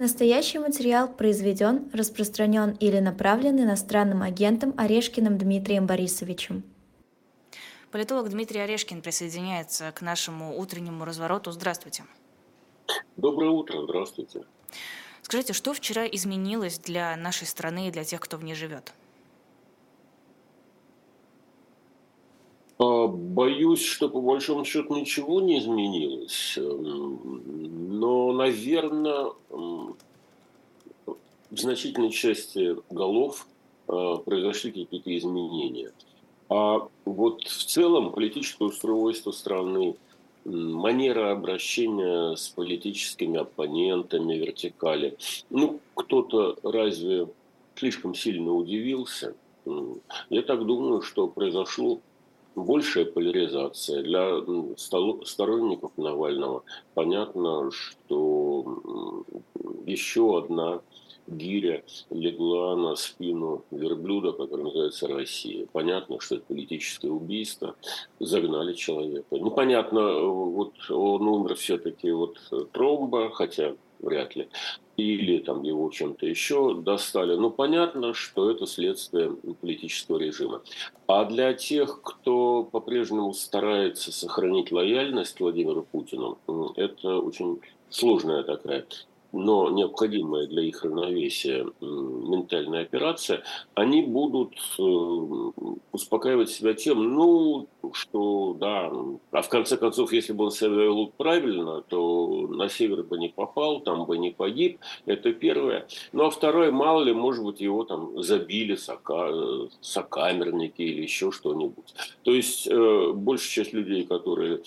Настоящий материал произведен, распространен или направлен иностранным агентом Орешкиным Дмитрием Борисовичем. Политолог Дмитрий Орешкин присоединяется к нашему утреннему развороту. Здравствуйте. Доброе утро, здравствуйте. Скажите, что вчера изменилось для нашей страны и для тех, кто в ней живет? Боюсь, что по большому счету ничего не изменилось. Но, наверное, в значительной части голов а, произошли какие-то изменения. А вот в целом политическое устройство страны, манера обращения с политическими оппонентами, вертикали. Ну, кто-то разве слишком сильно удивился? Я так думаю, что произошло большая поляризация. Для сторонников Навального понятно, что еще одна гиря легла на спину верблюда, который называется Россия. Понятно, что это политическое убийство. Загнали человека. Непонятно, вот он умер все-таки вот тромба, хотя вряд ли, или там его чем-то еще достали. Но понятно, что это следствие политического режима. А для тех, кто по-прежнему старается сохранить лояльность Владимиру Путину, это очень сложная такая но необходимая для их равновесия ментальная операция, они будут э, успокаивать себя тем, ну, что да, а в конце концов, если бы он себя вел правильно, то на север бы не попал, там бы не погиб, это первое. Ну, а второе, мало ли, может быть, его там забили сока, сокамерники или еще что-нибудь. То есть, э, большая часть людей, которые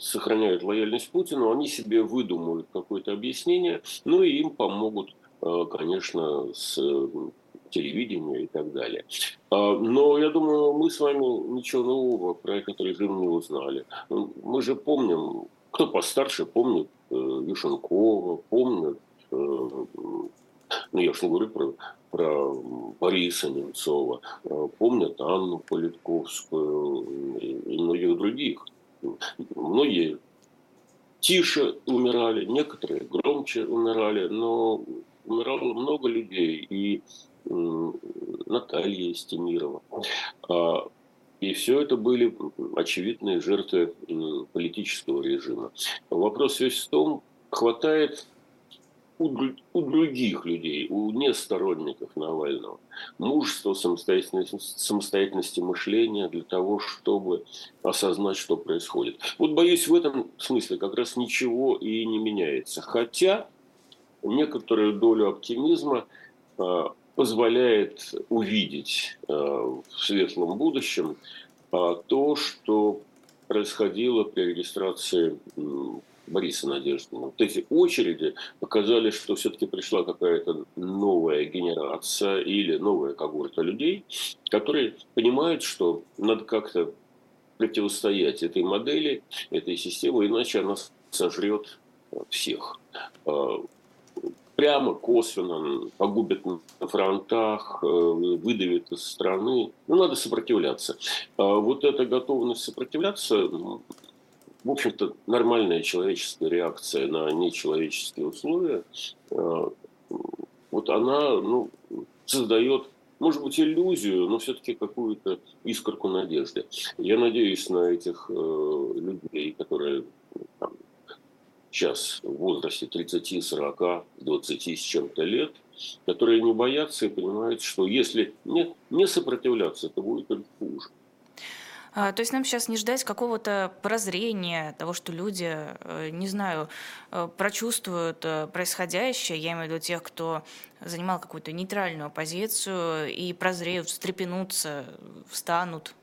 сохраняют лояльность Путину, они себе выдумают какое-то объяснение, ну и им помогут, э, конечно, с э, телевидения и так далее. А, но я думаю, мы с вами ничего нового про этот режим не узнали. Мы же помним, кто постарше помнит э, Юшенкова, помнит, ну я уж не говорю про, про Бориса Немцова, помнят Анну Политковскую и многих других. Многие тише умирали, некоторые громче умирали, но умирало много людей. И Наталья Стемирова. А, и все это были очевидные жертвы политического режима. Вопрос весь в том, хватает у, других людей, у несторонников Навального, мужества, самостоятельности, самостоятельности мышления для того, чтобы осознать, что происходит. Вот боюсь, в этом смысле как раз ничего и не меняется. Хотя некоторую долю оптимизма э, позволяет увидеть э, в светлом будущем э, то, что происходило при регистрации Бориса Надеждина. Вот эти очереди показали, что все-таки пришла какая-то новая генерация или новая когорта людей, которые понимают, что надо как-то противостоять этой модели, этой системе, иначе она сожрет всех. А, прямо, косвенно погубит на фронтах, э, выдавит из страны. Ну, надо сопротивляться. А вот эта готовность сопротивляться в общем-то, нормальная человеческая реакция на нечеловеческие условия, э, вот она ну, создает, может быть, иллюзию, но все-таки какую-то искорку надежды. Я надеюсь на этих э, людей, которые там, сейчас в возрасте 30, 40, 20 с чем-то лет, которые не боятся и понимают, что если не, не сопротивляться, то будет только хуже. А, то есть нам сейчас не ждать какого-то прозрения того, что люди, э, не знаю, э, прочувствуют э, происходящее, я имею в виду тех, кто занимал какую-то нейтральную позицию, и прозреют, встрепенутся, встанут.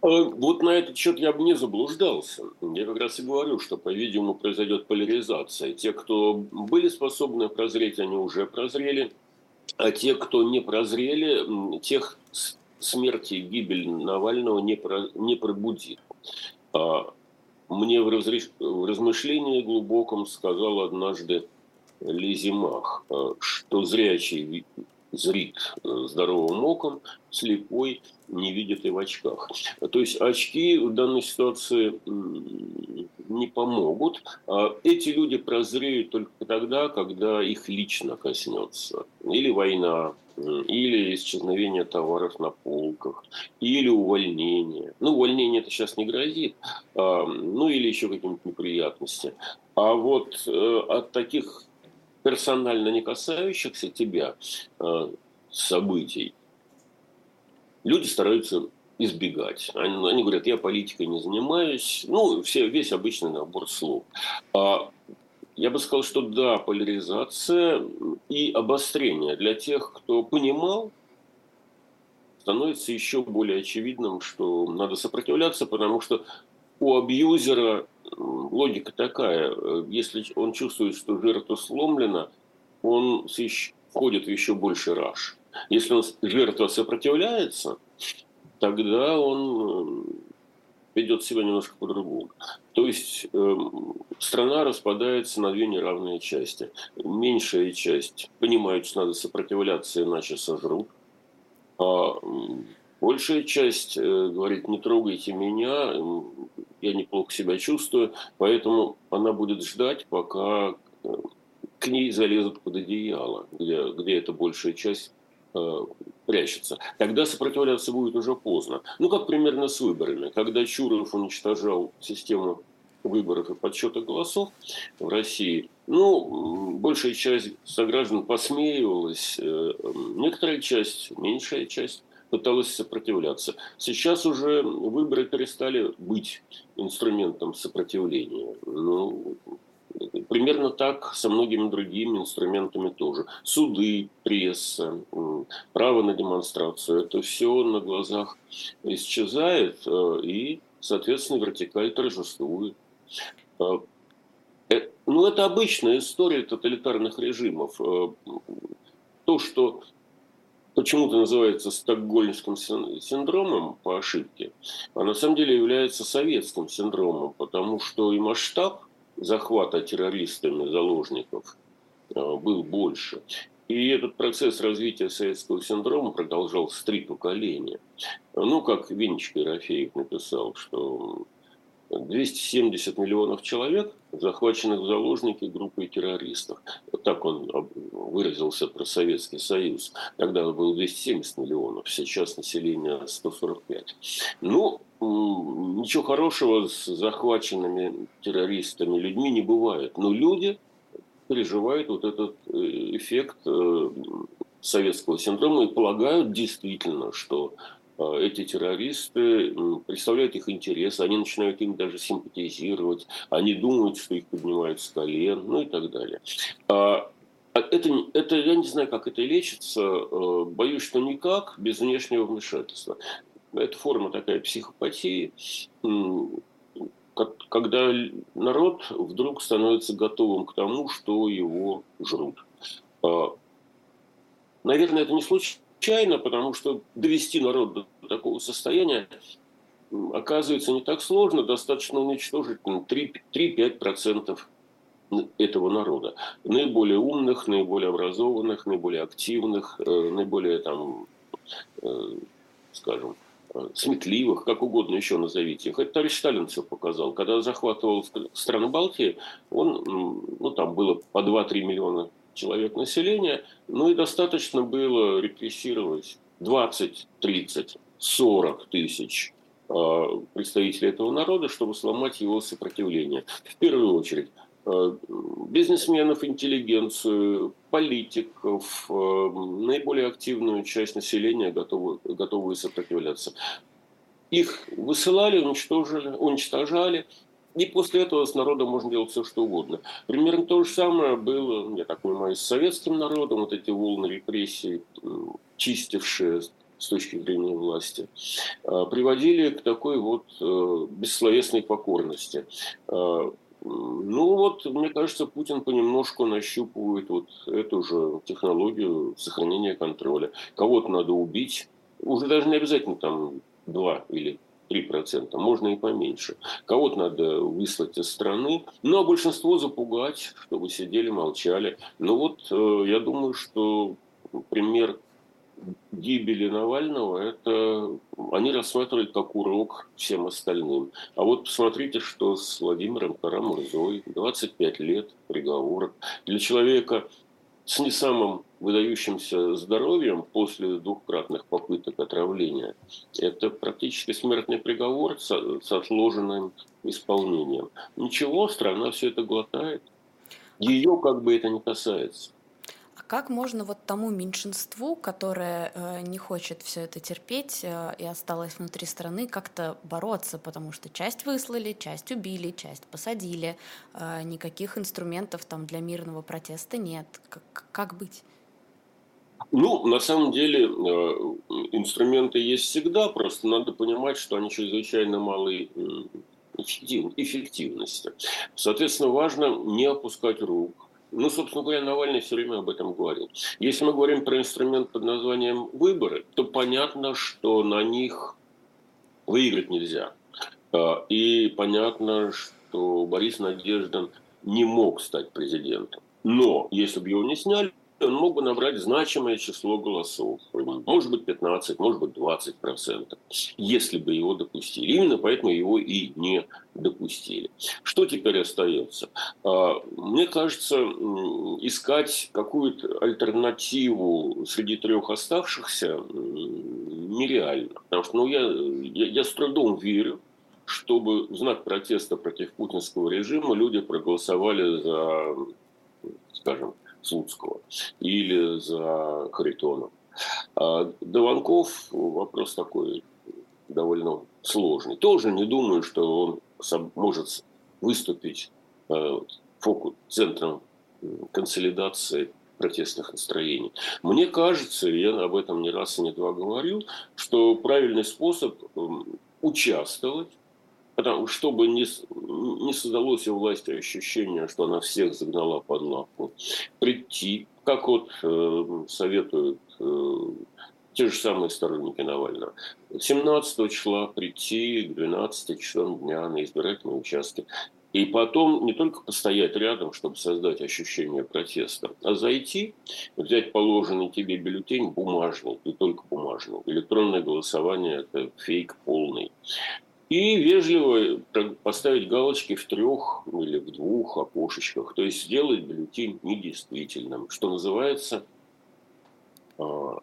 Вот на этот счет я бы не заблуждался. Я как раз и говорю, что, по-видимому, произойдет поляризация. Те, кто были способны прозреть, они уже прозрели. А те, кто не прозрели, тех смерти и гибель Навального не, про, не пробудит. А мне в, разреш... в размышлении глубоком сказал однажды Лизимах, а, что зрячий зрит здоровым оком, слепой не видит и в очках. То есть очки в данной ситуации не помогут. А эти люди прозреют только тогда, когда их лично коснется. Или война, или исчезновение товаров на полках, или увольнение. Ну, увольнение это сейчас не грозит, а, ну, или еще какие-нибудь неприятности. А вот э, от таких персонально не касающихся тебя э, событий, люди стараются избегать. Они, они говорят, я политикой не занимаюсь. Ну, все, весь обычный набор слов. А, я бы сказал, что да, поляризация и обострение для тех, кто понимал, становится еще более очевидным, что надо сопротивляться, потому что у абьюзера логика такая. Если он чувствует, что жертва сломлена, он входит в еще больше раш. Если он, жертва сопротивляется, тогда он э, ведет себя немножко по-другому. То есть э, страна распадается на две неравные части. Меньшая часть понимает, что надо сопротивляться, иначе сожрут. А большая часть э, говорит, не трогайте меня, я неплохо себя чувствую, поэтому она будет ждать, пока э, к ней залезут под одеяло, где, где эта большая часть Э, прячется, тогда сопротивляться будет уже поздно. Ну, как примерно с выборами. Когда Чуров уничтожал систему выборов и подсчета голосов в России, ну, большая часть сограждан посмеивалась, некоторая часть, меньшая часть пыталась сопротивляться. Сейчас уже выборы перестали быть инструментом сопротивления. Ну, Примерно так со многими другими инструментами тоже. Суды, пресса, право на демонстрацию. Это все на глазах исчезает, э, и, соответственно, вертикаль торжествует. Э, э, ну, это обычная история тоталитарных режимов. То, что почему-то называется стокгольмским синдромом по ошибке, а на самом деле является советским синдромом, потому что и масштаб захвата террористами заложников э, был больше. И этот процесс развития советского синдрома продолжался три поколения. Ну, как Винчик Ерофеев написал, что 270 миллионов человек, захваченных в заложники группой террористов. Вот так он выразился про Советский Союз. Тогда было 270 миллионов, сейчас население 145. Ну, ничего хорошего с захваченными террористами людьми не бывает. Но люди переживают вот этот э, эффект э, советского синдрома и полагают действительно, что а, эти террористы представляют их интересы, они начинают им даже симпатизировать, они думают, что их поднимают с колен, ну и так далее. А, а это, это, я не знаю, как это лечится, боюсь, что никак, без внешнего вмешательства. Это форма такая психопатии, когда народ вдруг становится готовым к тому, что его жрут. Наверное, это не случайно случайно, потому что довести народ до такого состояния оказывается не так сложно, достаточно уничтожить 3-5% этого народа. Наиболее умных, наиболее образованных, наиболее активных, э, наиболее, там, э, скажем, э, сметливых, как угодно еще назовите их. Это товарищ Сталин все показал. Когда захватывал страны Балтии, он, ну, там было по 2-3 миллиона человек населения, ну и достаточно было репрессировать 20, 30, 40 тысяч а, представителей этого народа, чтобы сломать его сопротивление. В первую очередь а, бизнесменов, интеллигенцию, политиков, а, наиболее активную часть населения, готовую, готовую сопротивляться. Их высылали, уничтожили, уничтожали, и после этого с народом можно делать все, что угодно. Примерно то же самое было, я так понимаю, с советским народом, вот эти волны репрессий, чистившие с точки зрения власти, а, приводили к такой вот э, бессловесной покорности. А, ну вот, мне кажется, Путин понемножку нащупывает вот эту же технологию сохранения контроля. Кого-то надо убить, уже даже не обязательно там два или 3%, можно и поменьше. Кого-то надо выслать из страны, ну а большинство запугать, чтобы сидели, молчали. Ну вот, э, я думаю, что пример гибели Навального, это они рассматривают как урок всем остальным. А вот посмотрите, что с Владимиром Карамурзой. 25 лет приговора. Для человека с не самым выдающимся здоровьем после двухкратных попыток отравления. Это практически смертный приговор с, с отложенным исполнением. Ничего, страна все это глотает. Ее как бы это не касается. Как можно вот тому меньшинству, которое э, не хочет все это терпеть э, и осталось внутри страны, как-то бороться, потому что часть выслали, часть убили, часть посадили, э, никаких инструментов там для мирного протеста нет. Как, как быть? Ну, на самом деле, э, инструменты есть всегда, просто надо понимать, что они чрезвычайно малой эффективности. Соответственно, важно не опускать рук, ну, собственно говоря, Навальный все время об этом говорил. Если мы говорим про инструмент под названием выборы, то понятно, что на них выиграть нельзя. А, и понятно, что Борис Надеждин не мог стать президентом. Но если бы его не сняли, он мог бы набрать значимое число голосов. Может быть 15, может быть 20 процентов, если бы его допустили. Именно поэтому его и не допустили. Что теперь остается? А, мне кажется, искать какую-то альтернативу среди трех оставшихся нереально. Потому что ну, я, я, я с трудом верю, чтобы в знак протеста против путинского режима люди проголосовали за, скажем, Слуцкого или за Харитоном. А Дованков вопрос такой довольно сложный. Тоже не думаю, что он может выступить э, фокус, центром консолидации протестных настроений. Мне кажется, я об этом не раз и не два говорил, что правильный способ участвовать Потому, чтобы не, не создалось у власти ощущение, что она всех загнала под лапу, прийти, как вот э, советуют э, те же самые сторонники Навального, 17 числа прийти к 12 часам дня на избирательные участки. И потом не только постоять рядом, чтобы создать ощущение протеста, а зайти, взять положенный тебе бюллетень бумажный, и только бумажный. Электронное голосование – это фейк полный и вежливо поставить галочки в трех или в двух окошечках, то есть сделать бюллетень недействительным, что называется а,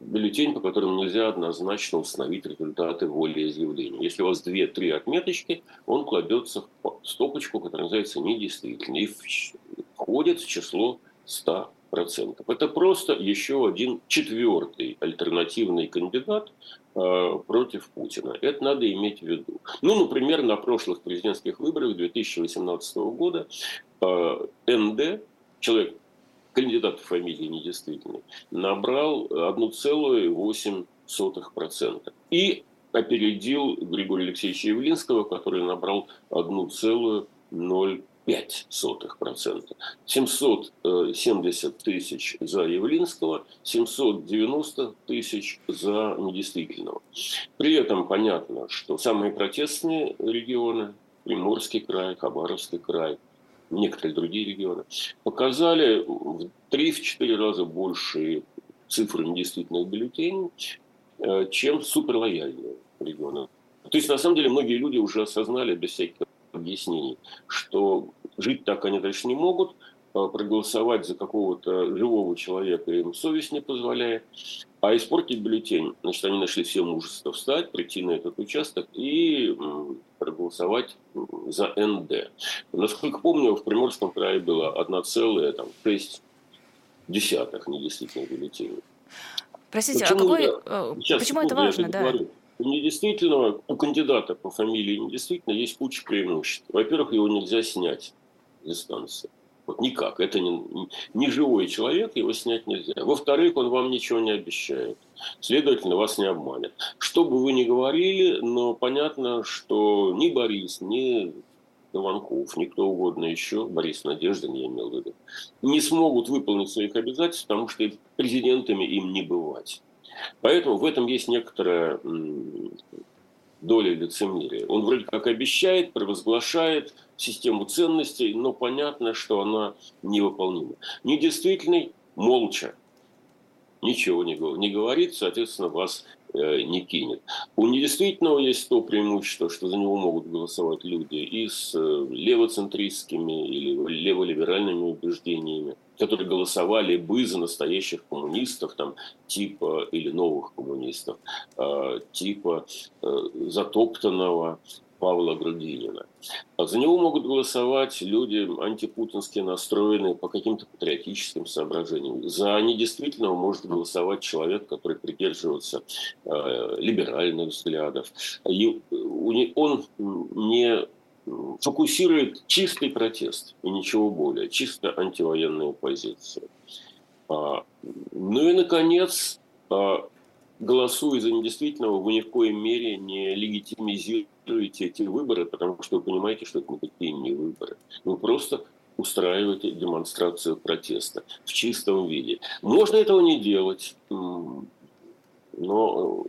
бюллетень, по которому нельзя однозначно установить результаты волеизъявления. Если у вас две-три отметочки, он кладется в стопочку, которая называется недействительный, и входит в число 100 процентов. Это просто еще один четвертый альтернативный кандидат э, против Путина. Это надо иметь в виду. Ну, например, на прошлых президентских выборах 2018 года э, НД, человек, кандидат фамилии недействительный, набрал 1,8%. И опередил Григория Алексеевича Явлинского, который набрал 1,0%. 0,05%. 770 тысяч за Явлинского, 790 тысяч за недействительного. При этом понятно, что самые протестные регионы, Приморский край, Хабаровский край, некоторые другие регионы, показали в 3-4 раза большие цифры недействительных бюллетеней, э, чем суперлояльные регионы. То есть, на самом деле, многие люди уже осознали без всяких объяснений, что жить так они дальше не могут, а проголосовать за какого-то живого человека им совесть не позволяет, а испортить бюллетень. Значит, они нашли все мужество встать, прийти на этот участок и проголосовать за НД. Насколько помню, в Приморском крае было 1,6 десятых недействительных бюллетеней. Простите, а почему, а какой, я, сейчас, почему это важно? Да? Говорю. У недействительного, у кандидата по фамилии недействительно есть куча преимуществ. Во-первых, его нельзя снять с дистанции. Вот никак. Это не, не живой человек, его снять нельзя. Во-вторых, он вам ничего не обещает. Следовательно, вас не обманет. Что бы вы ни говорили, но понятно, что ни Борис, ни Иванков, никто угодно еще, Борис Надеждин, я имел в виду, не смогут выполнить своих обязательств, потому что президентами им не бывать. Поэтому в этом есть некоторая доля лицемерия. Он вроде как обещает, провозглашает систему ценностей, но понятно, что она невыполнима. Недействительный молча. ничего не, не говорит, соответственно, вас не кинет. У недействительного есть то преимущество, что за него могут голосовать люди и с э, левоцентристскими или леволиберальными убеждениями, которые голосовали бы за настоящих коммунистов, там, типа, или новых коммунистов, э, типа э, затоптанного Павла Грудинина. А за него могут голосовать люди антипутински настроенные по каким-то патриотическим соображениям. За недействительного может голосовать человек, который придерживается э, либеральных взглядов. И он не фокусирует чистый протест и ничего более, чисто антивоенную позицию. А, ну и, наконец, а, голосуя за недействительного, вы ни в коей мере не легитимизируете эти выборы, потому что вы понимаете, что это никакие не выборы. Вы просто устраиваете демонстрацию протеста в чистом виде. Можно этого не делать, но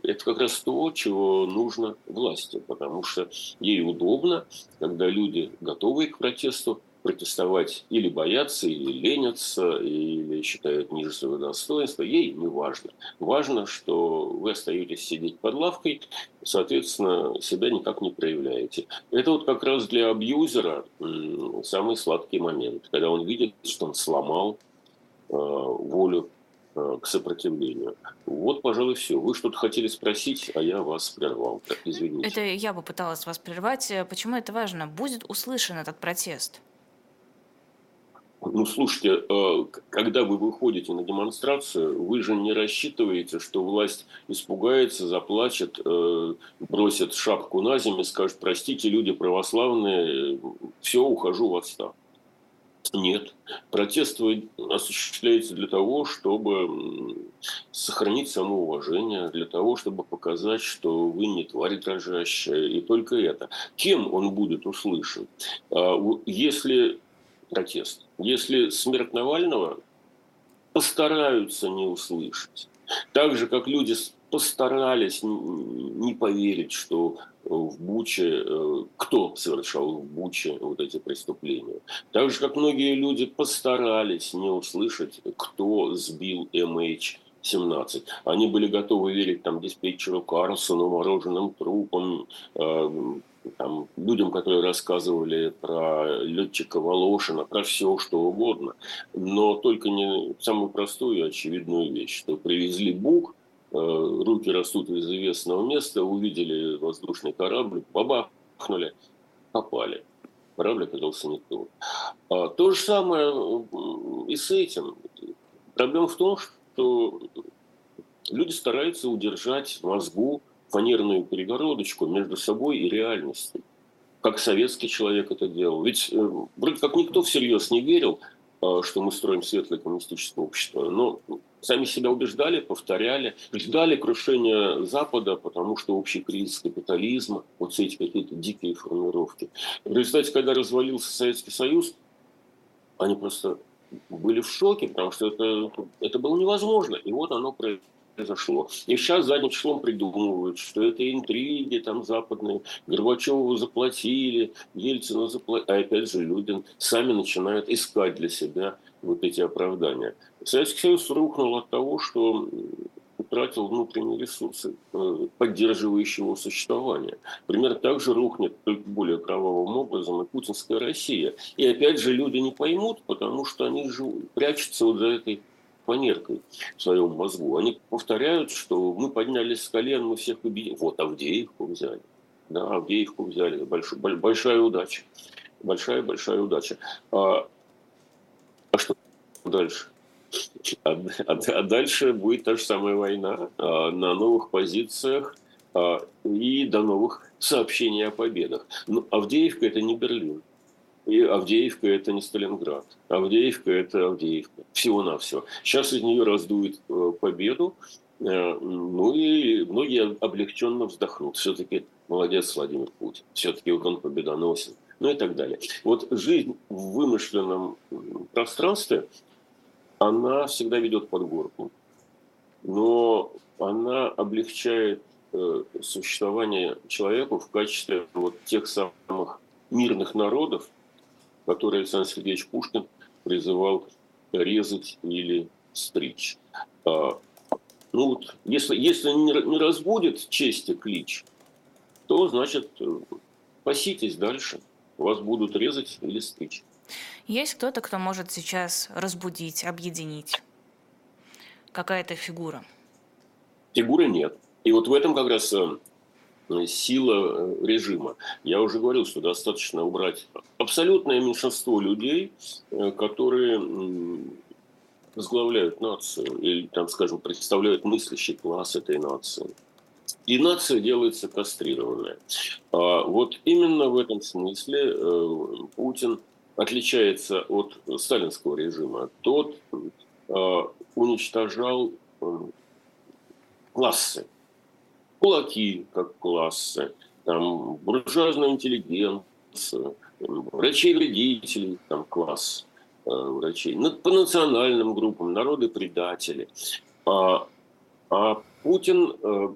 это как раз то, чего нужно власти, потому что ей удобно, когда люди готовы к протесту, протестовать или боятся, или ленятся, или считают ниже своего достоинства, ей не важно. Важно, что вы остаетесь сидеть под лавкой, соответственно, себя никак не проявляете. Это вот как раз для абьюзера самый сладкий момент, когда он видит, что он сломал э, волю э, к сопротивлению. Вот, пожалуй, все. Вы что-то хотели спросить, а я вас прервал. Извините. Это я бы пыталась вас прервать. Почему это важно? Будет услышан этот протест? Ну, слушайте, э, когда вы выходите на демонстрацию, вы же не рассчитываете, что власть испугается, заплачет, э, бросит шапку на землю, скажет, простите, люди православные, все, ухожу в отставку. Нет. Протест осуществляется для того, чтобы сохранить самоуважение, для того, чтобы показать, что вы не тварь дрожащая, и только это. Кем он будет услышан? А, если протест. Если смерть Навального постараются не услышать, так же, как люди постарались не поверить, что в Буче, э, кто совершал в Буче вот эти преступления. Так же, как многие люди постарались не услышать, кто сбил MH17. Они были готовы верить там диспетчеру Карлсону, мороженым трупам, э, там, людям, которые рассказывали про летчика Волошина, про все, что угодно, но только не самую простую и очевидную вещь, что привезли бук, э, руки растут из известного места, увидели воздушный корабль, бабахнули, попали. Корабль оказался не тот. А то же самое и с этим. Проблема в том, что люди стараются удержать в мозгу фанерную перегородочку между собой и реальностью. Как советский человек это делал. Ведь э, вроде как никто всерьез не верил, э, что мы строим светлое коммунистическое общество. Но сами себя убеждали, повторяли, ждали крушения Запада, потому что общий кризис капитализма, вот все эти какие-то дикие формировки. В результате, когда развалился Советский Союз, они просто были в шоке, потому что это, это было невозможно. И вот оно произошло произошло. И сейчас задним числом придумывают, что это интриги там западные, Горбачеву заплатили, Ельцину заплатили. А опять же люди сами начинают искать для себя вот эти оправдания. Советский Союз рухнул от того, что утратил внутренние ресурсы, э, поддерживающие его существование. Примерно так же рухнет, только более кровавым образом, и путинская Россия. И опять же люди не поймут, потому что они живут, прячутся вот за этой фанеркой в своем мозгу. Они повторяют, что мы поднялись с колен, мы всех победили. Вот Авдеевку взяли. Да, Авдеевку взяли. Большой, большая удача. Большая-большая удача. А, а что дальше? А, а, а дальше будет та же самая война а, на новых позициях а, и до новых сообщений о победах. Но Авдеевка – это не Берлин. И Авдеевка – это не Сталинград. Авдеевка – это Авдеевка. Всего-навсего. Сейчас из нее раздует э, победу, э, ну и многие облегченно вздохнут. Все-таки молодец Владимир Путин. Все-таки вот он победоносен. Ну и так далее. Вот жизнь в вымышленном пространстве, она всегда ведет под горку. Но она облегчает э, существование человеку в качестве вот тех самых мирных народов, который Александр Сергеевич Пушкин призывал резать или стричь. А, Ну вот, если, если не, разбудит честь и клич, то, значит, паситесь дальше. Вас будут резать или стычь. Есть кто-то, кто может сейчас разбудить, объединить? Какая-то фигура? Фигуры нет. И вот в этом как раз э, сила э, режима. Я уже говорил, что достаточно убрать абсолютное меньшинство людей, которые возглавляют нацию или, там, скажем, представляют мыслящий класс этой нации. И нация делается кастрированная. А вот именно в этом смысле э, Путин отличается от сталинского режима. Тот э, уничтожал э, классы. Кулаки как классы, там, буржуазную интеллигенцию, врачей-вредителей, там, класс э, врачей, по национальным группам, народы-предатели. А, а Путин э,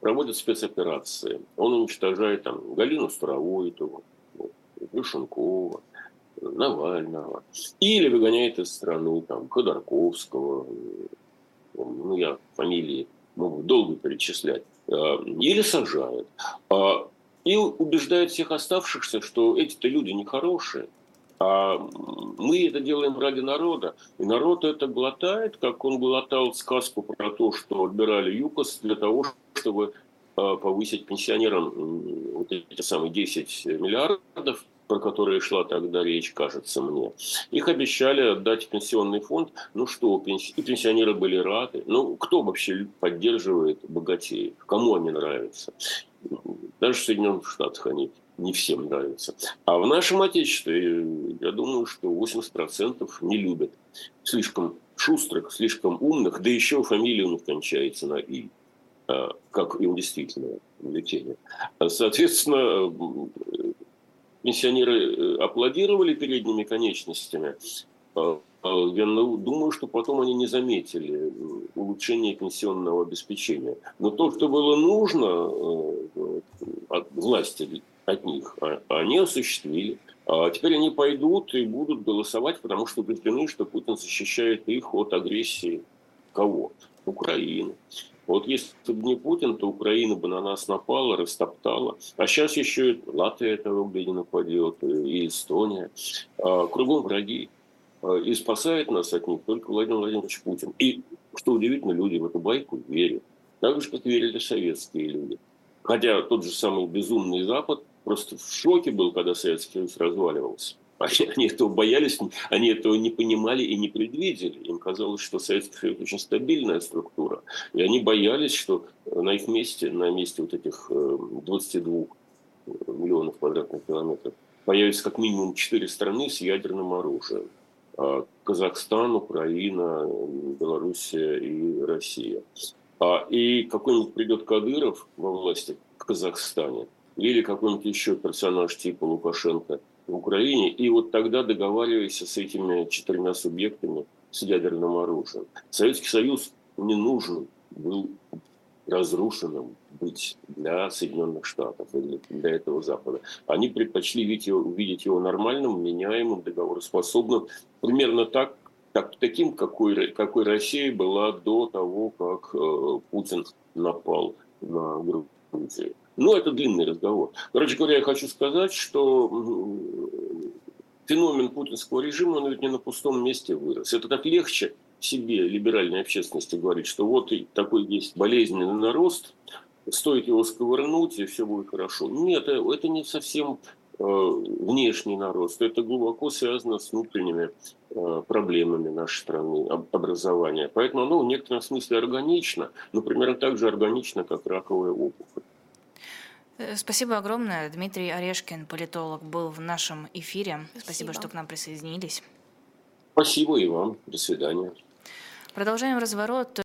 проводит спецоперации. Он уничтожает там Галину Старовойтову, Плюшенкова, Навального. Или выгоняет из страны там, Ходорковского, ну, я фамилии могу долго перечислять, э, или сажает. А, и убеждает всех оставшихся, что эти-то люди нехорошие, а мы это делаем ради народа. И народ это глотает, как он глотал сказку про то, что отбирали ЮКОС для того, чтобы а, повысить пенсионерам вот эти самые 10 миллиардов, про которые шла тогда речь, кажется мне. Их обещали отдать в пенсионный фонд. Ну что, и пенсионеры были рады. Ну, кто вообще поддерживает богатеев? Кому они нравятся? Даже в Соединенных Штатах они не всем нравится. А в нашем Отечестве, я думаю, что 80% не любят. Слишком шустрых, слишком умных, да еще фамилия у них кончается на «и», а, как им действительно бюллетене. Соответственно, пенсионеры э, аплодировали передними конечностями, а, а я думаю, что потом они не заметили улучшения пенсионного обеспечения. Но то, что было нужно э, от власти от них, а, они осуществили. А теперь они пойдут и будут голосовать, потому что убеждены, что Путин защищает их от агрессии кого? Украины. Вот если бы не Путин, то Украина бы на нас напала, растоптала. А сейчас еще и Латвия этого не нападет, и Эстония. А, кругом враги. А, и спасает нас от них только Владимир Владимирович Путин. И, что удивительно, люди в эту байку верят. Так же, как верили советские люди. Хотя тот же самый безумный Запад просто в шоке был, когда Советский Союз разваливался. Они, они этого боялись, они этого не понимали и не предвидели. Им казалось, что Советский Союз очень стабильная структура. И они боялись, что на их месте, на месте вот этих 22 э, миллионов квадратных километров, появится как минимум четыре страны с ядерным оружием. А Казахстан, Украина, Белоруссия и Россия. А, и какой-нибудь придет Кадыров во власти в Казахстане – или какой-нибудь еще персонаж типа Лукашенко в Украине, и вот тогда договаривайся с этими четырьмя субъектами с ядерным оружием. Советский Союз не нужен был разрушенным быть для Соединенных Штатов или для этого Запада. Они предпочли видеть его, увидеть его нормальным, меняемым, договороспособным, примерно так, так таким, какой, какой Россия была до того, как э, Путин напал на Грузию. Ну, это длинный разговор. Короче говоря, я хочу сказать, что феномен путинского режима, он ведь не на пустом месте вырос. Это так легче себе, либеральной общественности, говорить, что вот такой есть болезненный нарост, стоит его сковырнуть, и все будет хорошо. Нет, э, это не совсем э, внешний нарост. Это глубоко связано с внутренними э, проблемами нашей страны, образования. Поэтому оно в некотором смысле органично, но примерно так же органично, как раковая опухоль. Э, спасибо огромное. Дмитрий Орешкин, политолог, был в нашем эфире. Спасибо, Спасибо что к нам присоединились. Спасибо и вам. До свидания. Продолжаем разворот.